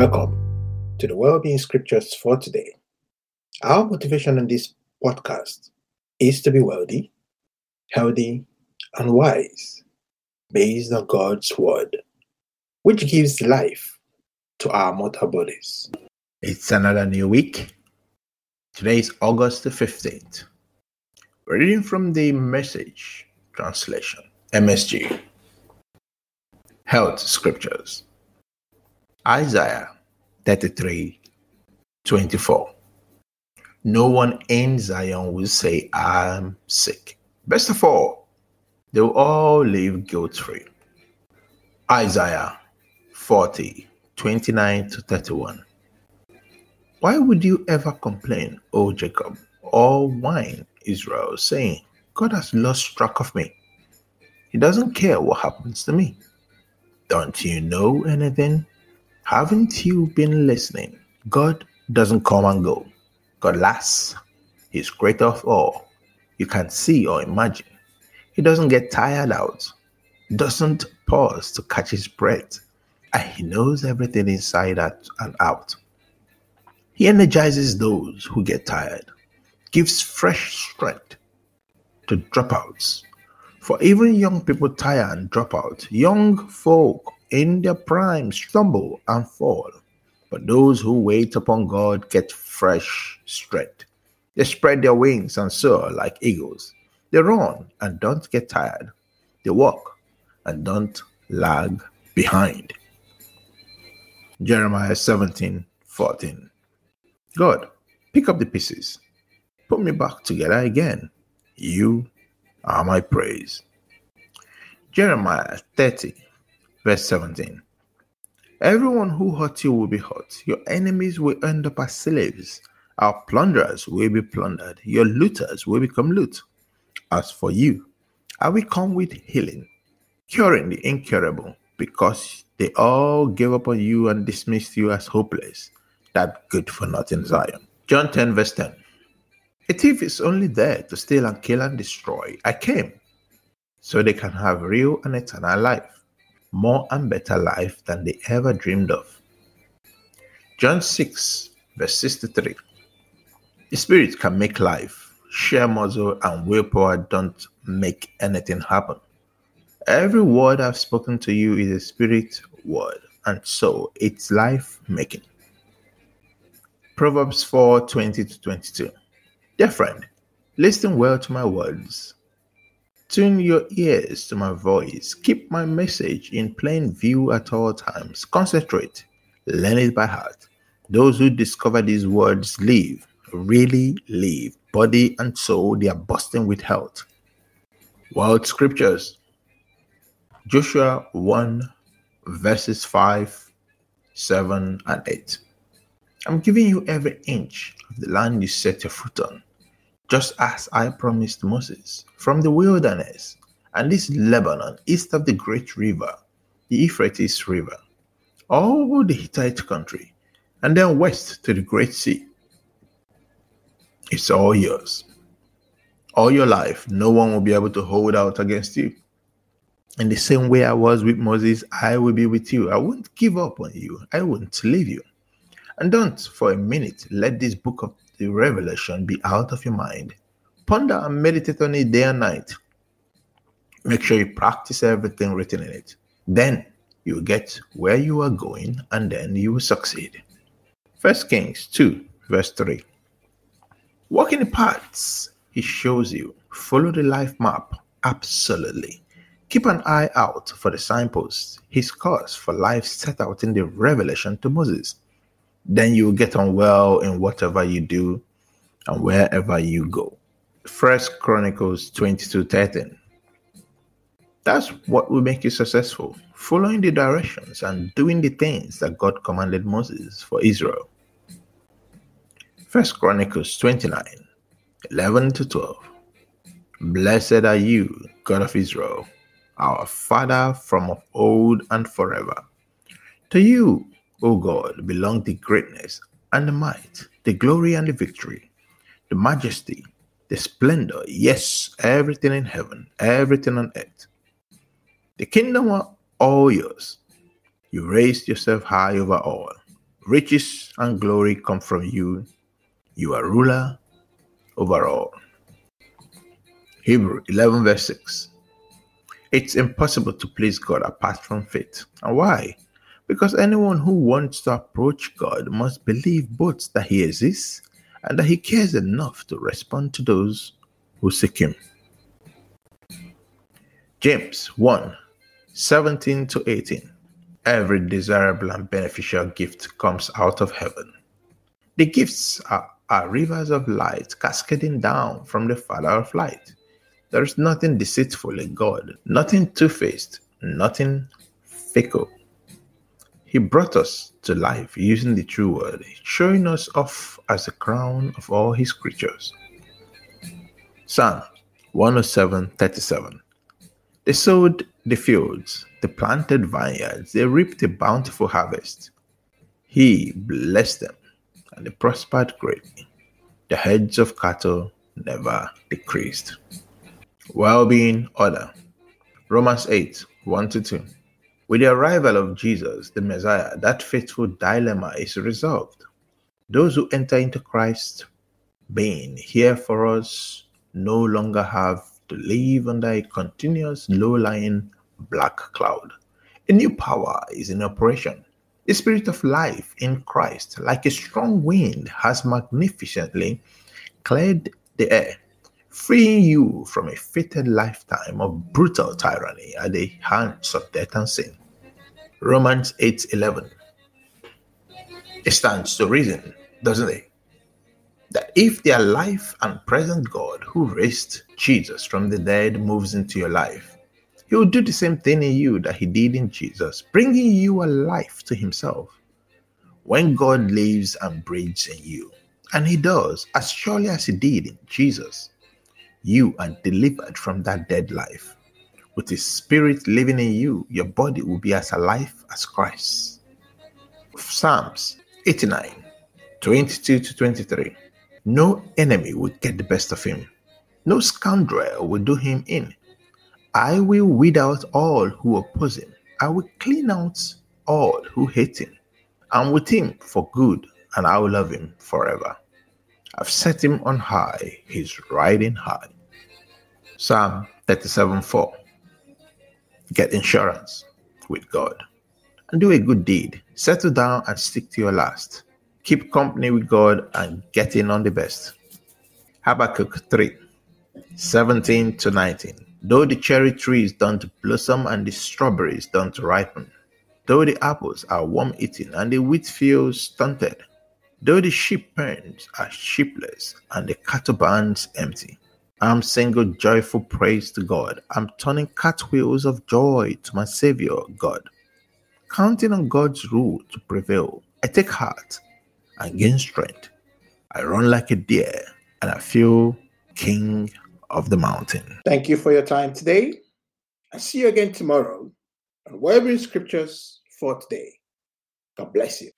Welcome to the Wellbeing Scriptures for today. Our motivation in this podcast is to be wealthy, healthy, and wise based on God's Word, which gives life to our mortal bodies. It's another new week. Today is August the 15th. We're reading from the Message Translation, MSG. Health Scriptures. Isaiah 33 24. No one in Zion will say, I'm sick. Best of all, they will all live guilt free. Isaiah 40 29 to 31. Why would you ever complain, O Jacob, or whine, Israel, saying, God has lost track of me? He doesn't care what happens to me. Don't you know anything? Haven't you been listening? God doesn't come and go. God lasts. He's greater of all. You can see or imagine. He doesn't get tired out, doesn't pause to catch his breath, and he knows everything inside and out. He energizes those who get tired, gives fresh strength to dropouts. For even young people tire and drop out, young folk in their prime stumble and fall. But those who wait upon God get fresh strength. They spread their wings and soar like eagles. They run and don't get tired. They walk and don't lag behind. Jeremiah 17 14. God, pick up the pieces. Put me back together again. You are my praise. Jeremiah 30 Verse 17 Everyone who hurts you will be hurt. Your enemies will end up as slaves. Our plunderers will be plundered. Your looters will become loot. As for you, I will come with healing, curing the incurable, because they all gave up on you and dismissed you as hopeless. That good for nothing Zion. John 10, verse 10. A thief is only there to steal and kill and destroy. I came so they can have real and eternal life more and better life than they ever dreamed of. John 6, verse 63. The Spirit can make life, sheer muscle and willpower don't make anything happen. Every word I've spoken to you is a spirit word, and so it's life making. Proverbs 4 20 to 22. Dear friend, listen well to my words Tune your ears to my voice. Keep my message in plain view at all times. Concentrate. Learn it by heart. Those who discover these words live, really live. Body and soul, they are bursting with health. World Scriptures Joshua 1, verses 5, 7, and 8. I'm giving you every inch of the land you set your foot on just as I promised Moses, from the wilderness and this Lebanon, east of the great river, the Euphrates River, all the Hittite country, and then west to the Great Sea. It's all yours. All your life, no one will be able to hold out against you. In the same way I was with Moses, I will be with you. I won't give up on you. I won't leave you. And don't for a minute let this book of the revelation be out of your mind. Ponder and meditate on it day and night. Make sure you practice everything written in it. Then you will get where you are going and then you will succeed. First Kings 2, verse 3. Walk in the paths he shows you. Follow the life map. Absolutely. Keep an eye out for the signposts, his course for life set out in the revelation to Moses then you will get on well in whatever you do and wherever you go. First Chronicles 22 13. That's what will make you successful. Following the directions and doing the things that God commanded Moses for Israel. First Chronicles 29 11 to 12. Blessed are you, God of Israel, our Father from of old and forever. To you O God, belong the greatness and the might, the glory and the victory, the majesty, the splendor, yes, everything in heaven, everything on earth. The kingdom are all yours. You raised yourself high over all. Riches and glory come from you. You are ruler over all. Hebrew 11, verse 6. It's impossible to please God apart from faith. And why? Because anyone who wants to approach God must believe both that He exists and that He cares enough to respond to those who seek Him. James 1 17 to 18. Every desirable and beneficial gift comes out of heaven. The gifts are, are rivers of light cascading down from the Father of light. There is nothing deceitful in God, nothing two faced, nothing fickle. He brought us to life using the true word, showing us off as the crown of all his creatures. Psalm 107 37. They sowed the fields, they planted vineyards, they reaped a bountiful harvest. He blessed them, and they prospered greatly. The heads of cattle never decreased. Well being order. Romans 8 1 to 2. With the arrival of Jesus, the Messiah, that fateful dilemma is resolved. Those who enter into Christ, being here for us, no longer have to live under a continuous low lying black cloud. A new power is in operation. The Spirit of life in Christ, like a strong wind, has magnificently cleared the air, freeing you from a fated lifetime of brutal tyranny at the hands of death and sin. Romans 8:11. It stands to reason, doesn't it? That if the alive and present God who raised Jesus from the dead moves into your life, he will do the same thing in you that he did in Jesus, bringing you alive to himself. When God lives and breathes in you, and he does as surely as he did in Jesus, you are delivered from that dead life with His Spirit living in you, your body will be as alive as Christ. Psalms 89 22 to 23. No enemy will get the best of him, no scoundrel will do him in. I will weed out all who oppose him, I will clean out all who hate him. I'm with him for good, and I will love him forever. I've set him on high, he's riding high. Psalm 37 4 get insurance with God, and do a good deed. Settle down and stick to your last. Keep company with God and get in on the best. Habakkuk 3 17 to 19. Though the cherry trees don't blossom and the strawberries don't ripen, though the apples are worm eaten and the wheat fields stunted, though the sheep pens are sheepless and the cattle barns empty, I'm singing joyful praise to God. I'm turning cartwheels of joy to my Savior, God. Counting on God's rule to prevail, I take heart and gain strength. I run like a deer and I feel king of the mountain. Thank you for your time today. I'll see you again tomorrow on Wellbeing Scriptures for today. God bless you.